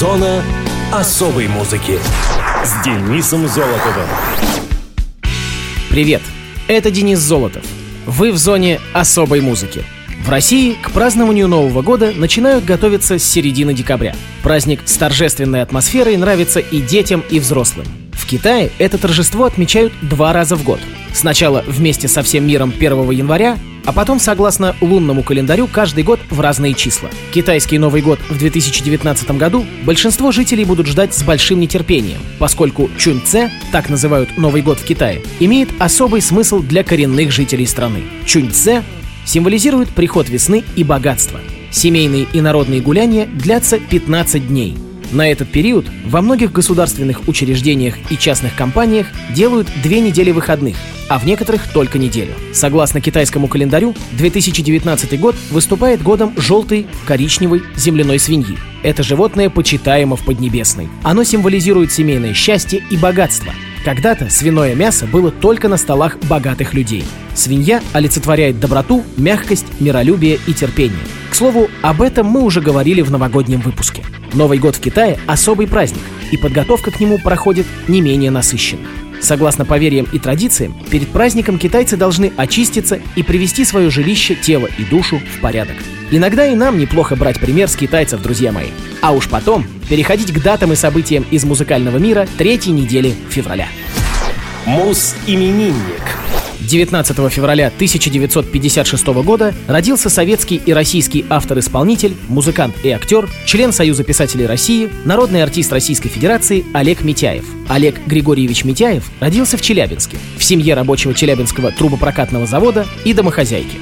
Зона особой музыки с Денисом Золотовым. Привет, это Денис Золотов. Вы в зоне особой музыки. В России к празднованию Нового года начинают готовиться с середины декабря. Праздник с торжественной атмосферой нравится и детям, и взрослым. В Китае это торжество отмечают два раза в год. Сначала вместе со всем миром 1 января, а потом, согласно лунному календарю, каждый год в разные числа. Китайский Новый год в 2019 году большинство жителей будут ждать с большим нетерпением, поскольку Чуньце, так называют Новый год в Китае, имеет особый смысл для коренных жителей страны. Чуньце символизирует приход весны и богатство. Семейные и народные гуляния длятся 15 дней – на этот период во многих государственных учреждениях и частных компаниях делают две недели выходных, а в некоторых только неделю. Согласно китайскому календарю, 2019 год выступает годом желтой, коричневой, земляной свиньи. Это животное почитаемо в Поднебесной. Оно символизирует семейное счастье и богатство. Когда-то свиное мясо было только на столах богатых людей. Свинья олицетворяет доброту, мягкость, миролюбие и терпение. К слову, об этом мы уже говорили в новогоднем выпуске. Новый год в Китае – особый праздник, и подготовка к нему проходит не менее насыщенно. Согласно поверьям и традициям, перед праздником китайцы должны очиститься и привести свое жилище, тело и душу в порядок. Иногда и нам неплохо брать пример с китайцев, друзья мои. А уж потом переходить к датам и событиям из музыкального мира третьей недели февраля. Мус-именинник. 19 февраля 1956 года родился советский и российский автор-исполнитель, музыкант и актер, член Союза писателей России, народный артист Российской Федерации Олег Митяев. Олег Григорьевич Митяев родился в Челябинске, в семье рабочего Челябинского трубопрокатного завода и домохозяйки.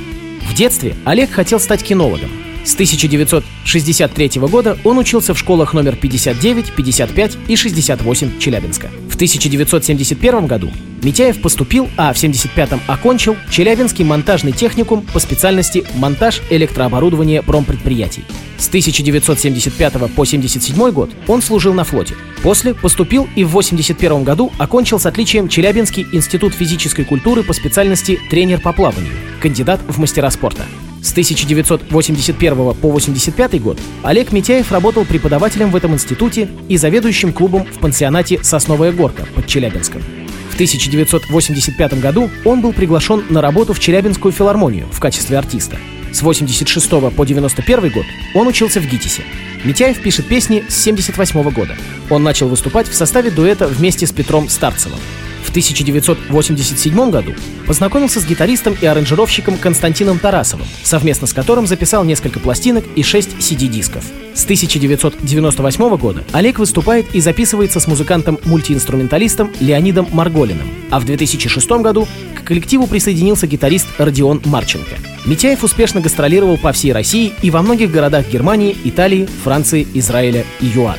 В детстве Олег хотел стать кинологом, с 1963 года он учился в школах номер 59, 55 и 68 Челябинска. В 1971 году Митяев поступил, а в 1975-м окончил Челябинский монтажный техникум по специальности монтаж электрооборудования промпредприятий. С 1975 по 1977 год он служил на флоте. После поступил и в 1981 году окончил с отличием Челябинский институт физической культуры по специальности тренер по плаванию, кандидат в мастера спорта. С 1981 по 1985 год Олег Митяев работал преподавателем в этом институте и заведующим клубом в пансионате «Сосновая горка» под Челябинском. В 1985 году он был приглашен на работу в Челябинскую филармонию в качестве артиста. С 86 по 91 год он учился в ГИТИСе. Митяев пишет песни с 78 года. Он начал выступать в составе дуэта вместе с Петром Старцевым. В 1987 году познакомился с гитаристом и аранжировщиком Константином Тарасовым, совместно с которым записал несколько пластинок и 6 CD-дисков. С 1998 года Олег выступает и записывается с музыкантом-мультиинструменталистом Леонидом Марголиным, а в 2006 году к коллективу присоединился гитарист Родион Марченко. Митяев успешно гастролировал по всей России и во многих городах Германии, Италии, Франции, Израиля и ЮАР.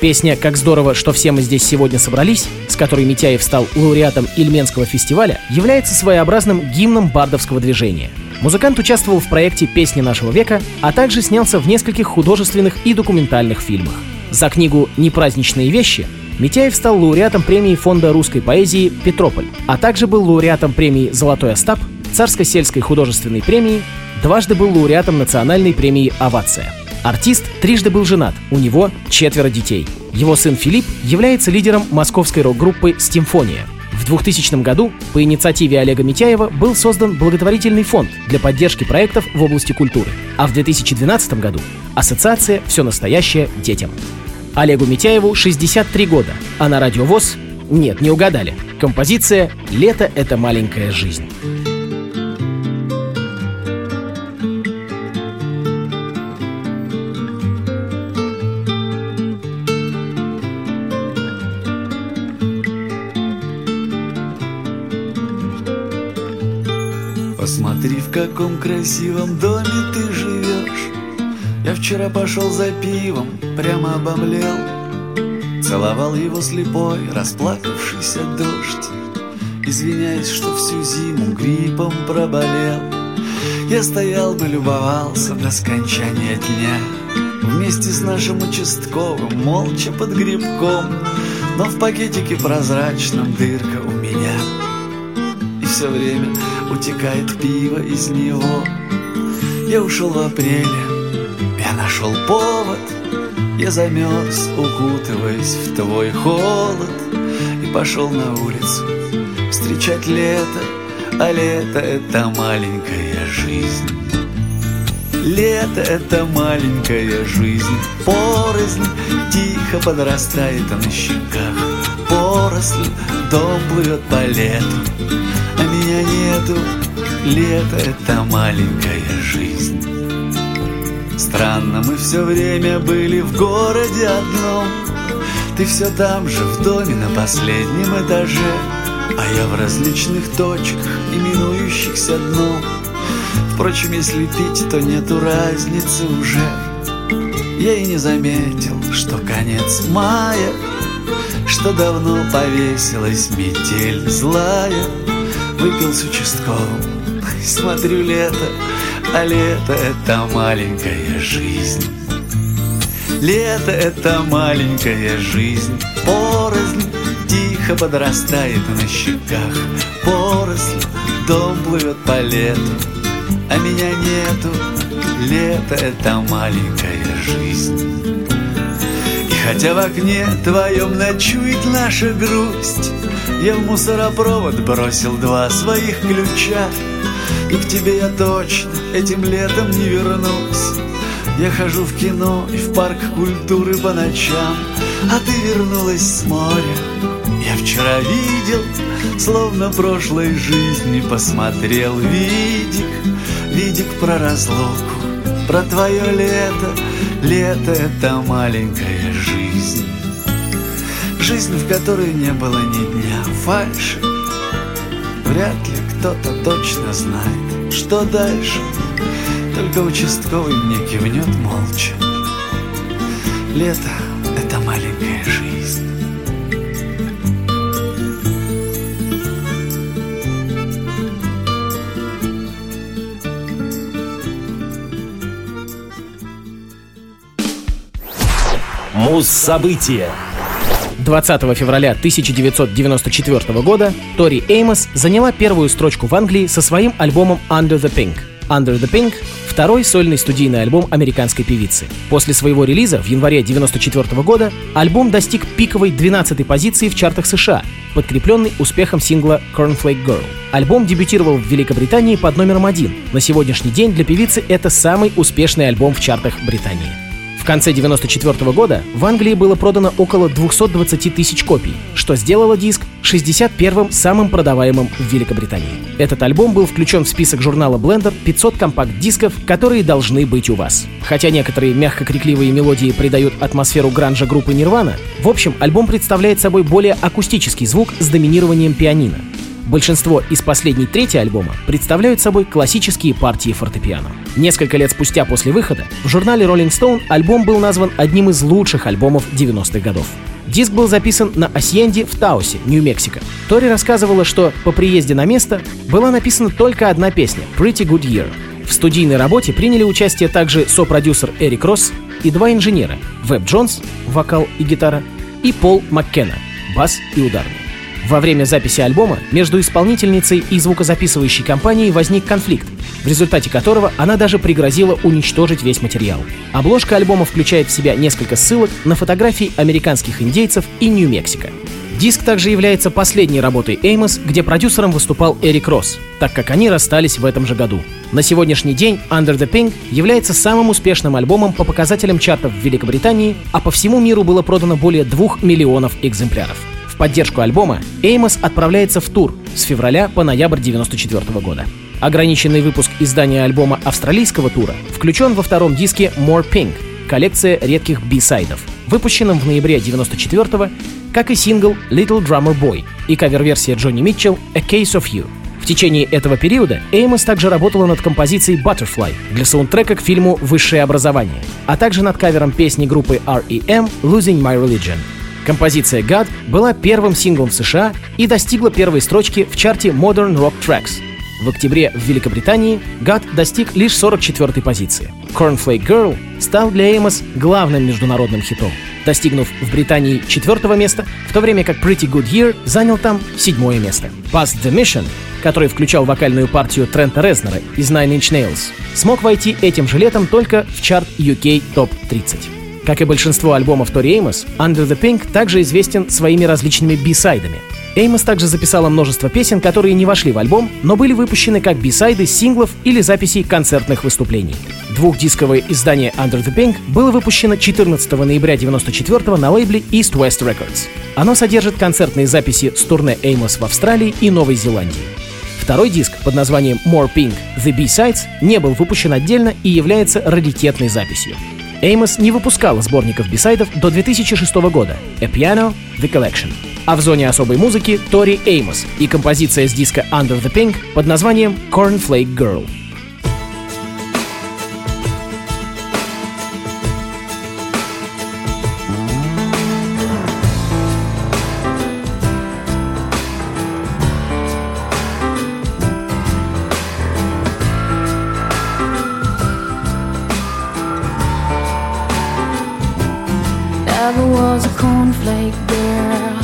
Песня «Как здорово, что все мы здесь сегодня собрались», с которой Митяев стал лауреатом Ильменского фестиваля, является своеобразным гимном бардовского движения. Музыкант участвовал в проекте «Песни нашего века», а также снялся в нескольких художественных и документальных фильмах. За книгу «Непраздничные вещи» Митяев стал лауреатом премии Фонда русской поэзии «Петрополь», а также был лауреатом премии «Золотой Остап», Царско-сельской художественной премии, дважды был лауреатом национальной премии «Овация». Артист трижды был женат, у него четверо детей. Его сын Филипп является лидером московской рок-группы «Стимфония». В 2000 году по инициативе Олега Митяева был создан благотворительный фонд для поддержки проектов в области культуры, а в 2012 году – Ассоциация «Все настоящее детям». Олегу Митяеву 63 года, а на радиовоз – нет, не угадали. Композиция «Лето – это маленькая жизнь». Посмотри, в каком красивом доме ты живешь. Я вчера пошел за пивом, прямо обомлел. Целовал его слепой, расплакавшийся дождь. Извиняюсь, что всю зиму гриппом проболел. Я стоял бы, любовался до скончания дня. Вместе с нашим участковым, молча под грибком. Но в пакетике прозрачном дырка все время утекает пиво из него. Я ушел в апреле, я нашел повод. Я замерз, укутываясь в твой холод. И пошел на улицу встречать лето. А лето — это маленькая жизнь. Лето — это маленькая жизнь. Порознь тихо подрастает на щеках. Поросль, дом плывет по лету меня нету. Лето — это маленькая жизнь. Странно, мы все время были в городе одном. Ты все там же, в доме на последнем этаже. А я в различных точках, именующихся дном. Впрочем, если пить, то нету разницы уже. Я и не заметил, что конец мая Что давно повесилась метель злая Выпил с участковым, смотрю лето А лето — это маленькая жизнь. Лето — это маленькая жизнь. Порознь тихо подрастает на щеках. Поросль, дом плывет по лету а меня нету. Лето — это маленькая жизнь хотя в окне твоем ночует наша грусть. Я в мусоропровод бросил два своих ключа. И к тебе я точно этим летом не вернусь. Я хожу в кино и в парк культуры по ночам. А ты вернулась с моря. Я вчера видел, словно прошлой жизни посмотрел видик. Видик про разлуку, про твое лето Лето — это маленькая жизнь. Жизнь, в которой не было ни дня. Фальши Вряд ли кто-то точно знает, что дальше. Только участковый мне кивнет молча. Лето — Муз-события 20 февраля 1994 года Тори Эймос заняла первую строчку в Англии со своим альбомом Under the Pink. Under the Pink — второй сольный студийный альбом американской певицы. После своего релиза в январе 1994 года альбом достиг пиковой 12-й позиции в чартах США, подкрепленный успехом сингла Cornflake Girl. Альбом дебютировал в Великобритании под номером один. На сегодняшний день для певицы это самый успешный альбом в чартах Британии. Конце 1994 года в Англии было продано около 220 тысяч копий, что сделало диск 61-м самым продаваемым в Великобритании. Этот альбом был включен в список журнала Blender 500 компакт-дисков, которые должны быть у вас. Хотя некоторые мягко крикливые мелодии придают атмосферу гранжа группы Nirvana, в общем, альбом представляет собой более акустический звук с доминированием пианино. Большинство из последней трети альбома представляют собой классические партии фортепиано. Несколько лет спустя после выхода в журнале Rolling Stone альбом был назван одним из лучших альбомов 90-х годов. Диск был записан на Асьенде в Таусе, Нью-Мексико. Тори рассказывала, что по приезде на место была написана только одна песня «Pretty Good Year». В студийной работе приняли участие также сопродюсер Эрик Росс и два инженера — Веб Джонс, вокал и гитара, и Пол Маккена, бас и ударный. Во время записи альбома между исполнительницей и звукозаписывающей компанией возник конфликт, в результате которого она даже пригрозила уничтожить весь материал. Обложка альбома включает в себя несколько ссылок на фотографии американских индейцев и Нью-Мексико. Диск также является последней работой Эймос, где продюсером выступал Эрик Росс, так как они расстались в этом же году. На сегодняшний день Under the Pink является самым успешным альбомом по показателям чартов в Великобритании, а по всему миру было продано более двух миллионов экземпляров. Поддержку альбома Эймос отправляется в тур с февраля по ноябрь 1994 года. Ограниченный выпуск издания альбома австралийского тура включен во втором диске More Pink, коллекция редких би-сайдов, выпущенном в ноябре 1994 как и сингл Little Drummer Boy и кавер-версия Джонни Митчелл A Case of You. В течение этого периода Эймос также работала над композицией Butterfly для саундтрека к фильму «Высшее образование», а также над кавером песни группы R.E.M. Losing My Religion. Композиция God была первым синглом в США и достигла первой строчки в чарте Modern Rock Tracks. В октябре в Великобритании God достиг лишь 44-й позиции. Cornflake Girl стал для Эймос главным международным хитом, достигнув в Британии четвертого места, в то время как Pretty Good Year занял там седьмое место. Past the Mission, который включал вокальную партию Трента Резнера из Nine Inch Nails, смог войти этим же летом только в чарт UK Top 30. Как и большинство альбомов Тори Эймос, Under the Pink также известен своими различными бисайдами. Эймос также записала множество песен, которые не вошли в альбом, но были выпущены как бисайды синглов или записей концертных выступлений. Двухдисковое издание Under the Pink было выпущено 14 ноября 1994 на лейбле East West Records. Оно содержит концертные записи с турне Эймос в Австралии и Новой Зеландии. Второй диск под названием More Pink — The B-Sides не был выпущен отдельно и является раритетной записью. Эймос не выпускала сборников бисайдов до 2006 года «A Piano — The Collection». А в зоне особой музыки Тори Эймос и композиция с диска Under the Pink под названием Cornflake Girl. Never was a cornflake girl.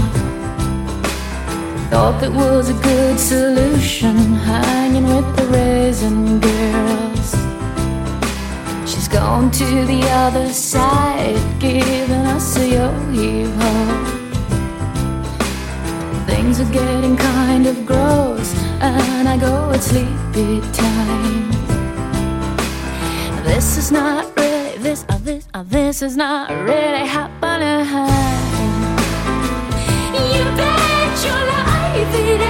Thought that was a good solution, hanging with the raisin girls. She's gone to the other side, giving us a yo-yo. Things are getting kind of gross, and I go at sleepy time. This is not this. Uh, this. Uh, this is not really happening. You bet your life it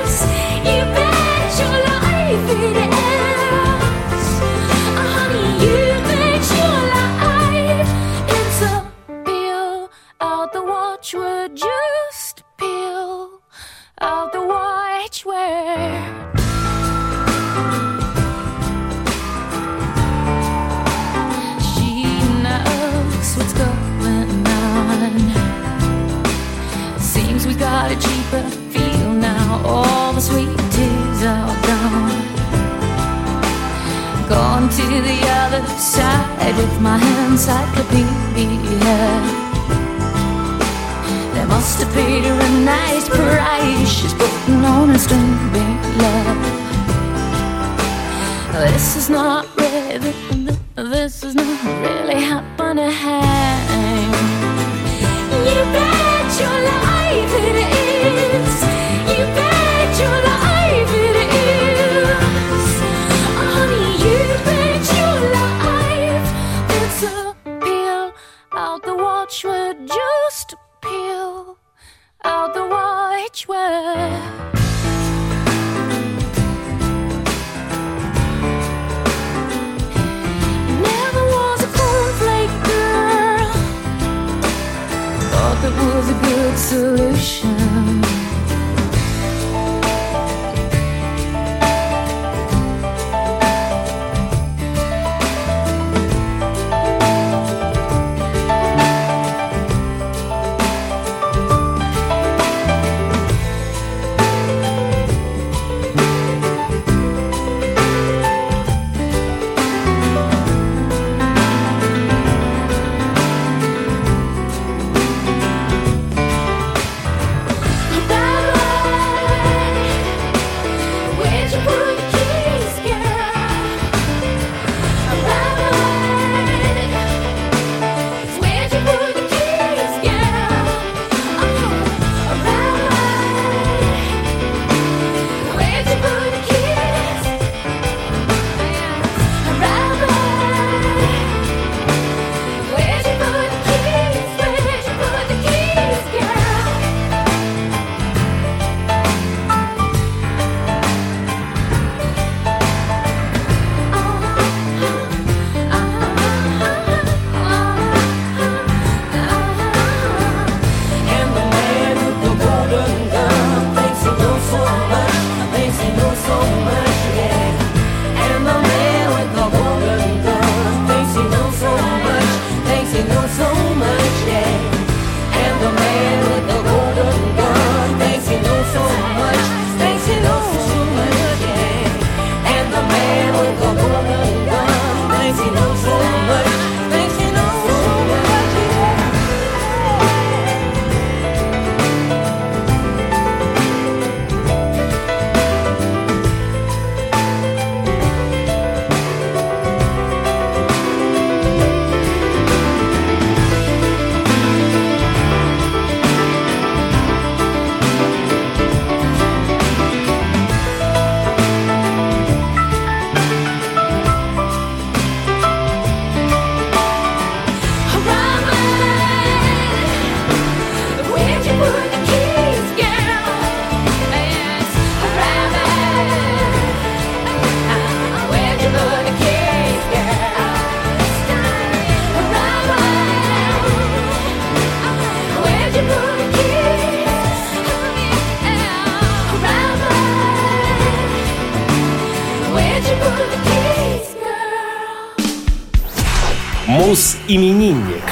is. You bet your life it is. This is not really, this is not really happening. Мус-именинник.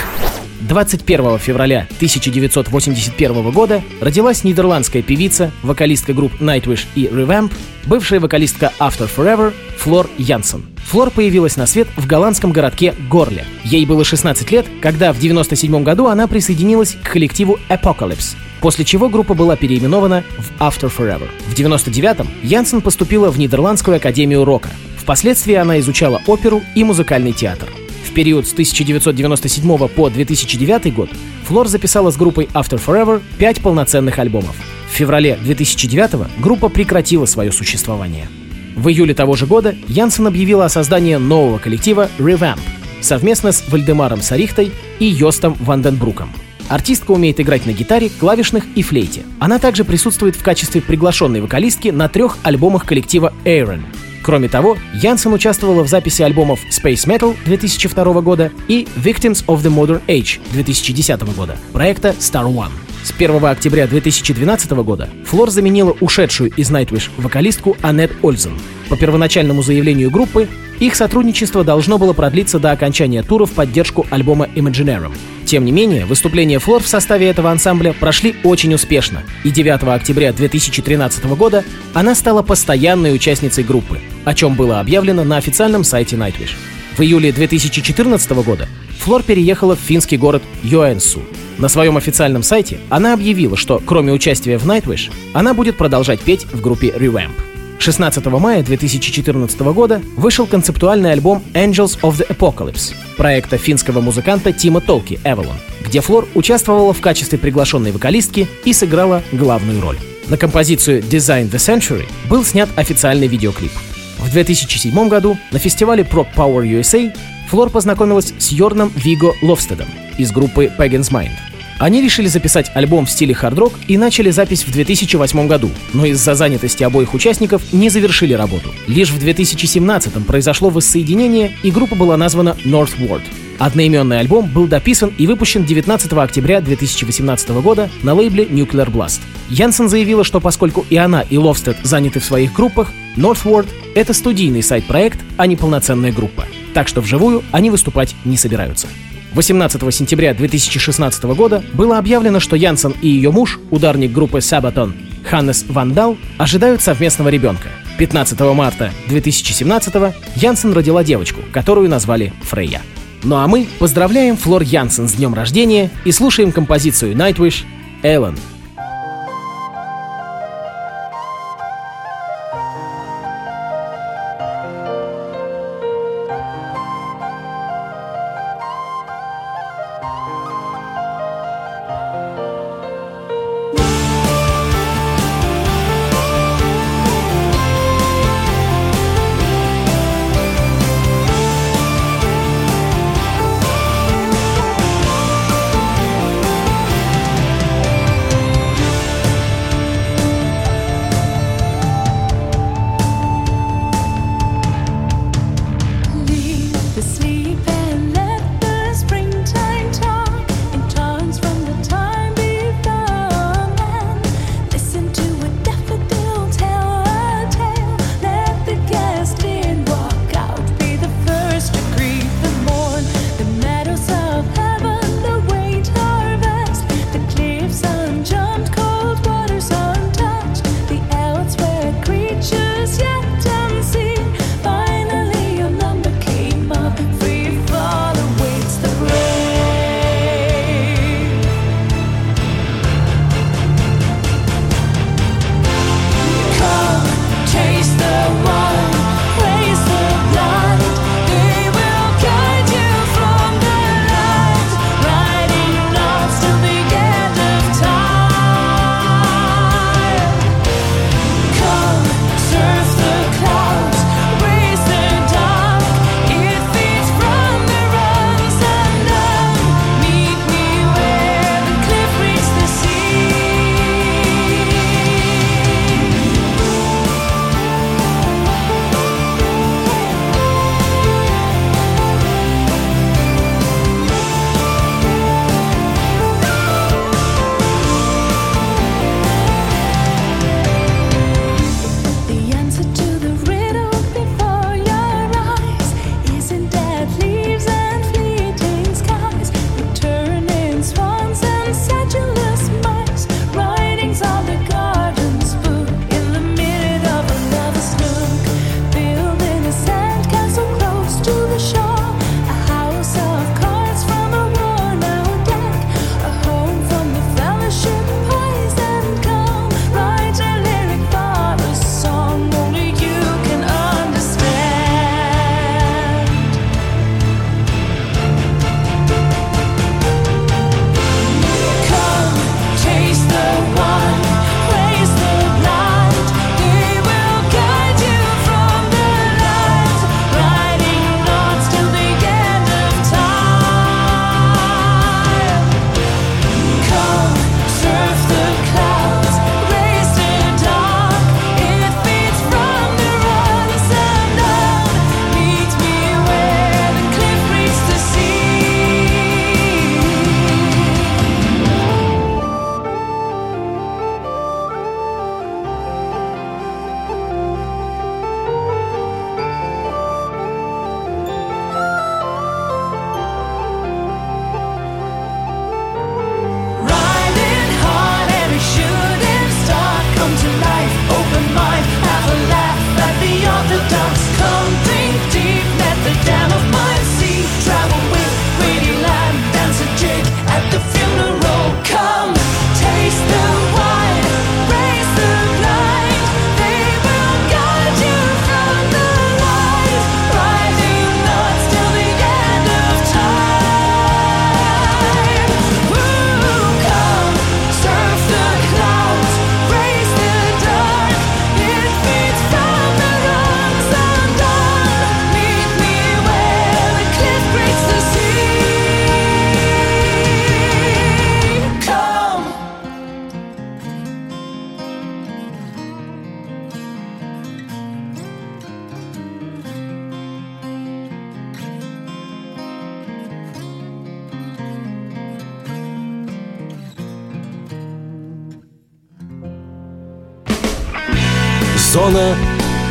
21 февраля 1981 года родилась нидерландская певица, вокалистка групп Nightwish и Revamp, бывшая вокалистка After Forever Флор Янсен. Флор появилась на свет в голландском городке Горле. Ей было 16 лет, когда в 1997 году она присоединилась к коллективу Apocalypse, после чего группа была переименована в After Forever. В 1999-м Янсен поступила в Нидерландскую академию рока. Впоследствии она изучала оперу и музыкальный театр период с 1997 по 2009 год Флор записала с группой After Forever пять полноценных альбомов. В феврале 2009 группа прекратила свое существование. В июле того же года Янсен объявила о создании нового коллектива Revamp совместно с Вальдемаром Сарихтой и Йостом Ванденбруком. Артистка умеет играть на гитаре, клавишных и флейте. Она также присутствует в качестве приглашенной вокалистки на трех альбомах коллектива Aaron, Кроме того, Янсен участвовала в записи альбомов Space Metal 2002 года и Victims of the Modern Age 2010 года проекта Star One. С 1 октября 2012 года Флор заменила ушедшую из Nightwish вокалистку Аннет Ользен. По первоначальному заявлению группы, их сотрудничество должно было продлиться до окончания тура в поддержку альбома Imaginarium. Тем не менее, выступления Флор в составе этого ансамбля прошли очень успешно, и 9 октября 2013 года она стала постоянной участницей группы, о чем было объявлено на официальном сайте Nightwish. В июле 2014 года Флор переехала в финский город Йоэнсу. На своем официальном сайте она объявила, что кроме участия в Nightwish, она будет продолжать петь в группе Revamp. 16 мая 2014 года вышел концептуальный альбом Angels of the Apocalypse проекта финского музыканта Тима Толки «Эвелон», где Флор участвовала в качестве приглашенной вокалистки и сыграла главную роль. На композицию Design the Century был снят официальный видеоклип. В 2007 году на фестивале Prog Power USA Флор познакомилась с Йорном Виго Ловстедом из группы Pagan's Mind. Они решили записать альбом в стиле хард-рок и начали запись в 2008 году, но из-за занятости обоих участников не завершили работу. Лишь в 2017 произошло воссоединение, и группа была названа Northward. Одноименный альбом был дописан и выпущен 19 октября 2018 года на лейбле Nuclear Blast. Янсен заявила, что поскольку и она, и Ловстед заняты в своих группах, Northward — это студийный сайт-проект, а не полноценная группа. Так что вживую они выступать не собираются. 18 сентября 2016 года было объявлено, что Янсен и ее муж, ударник группы Sabaton Ханнес Вандал, ожидают совместного ребенка. 15 марта 2017 Янсен родила девочку, которую назвали Фрейя. Ну а мы поздравляем Флор Янсен с днем рождения и слушаем композицию Nightwish «Эллен»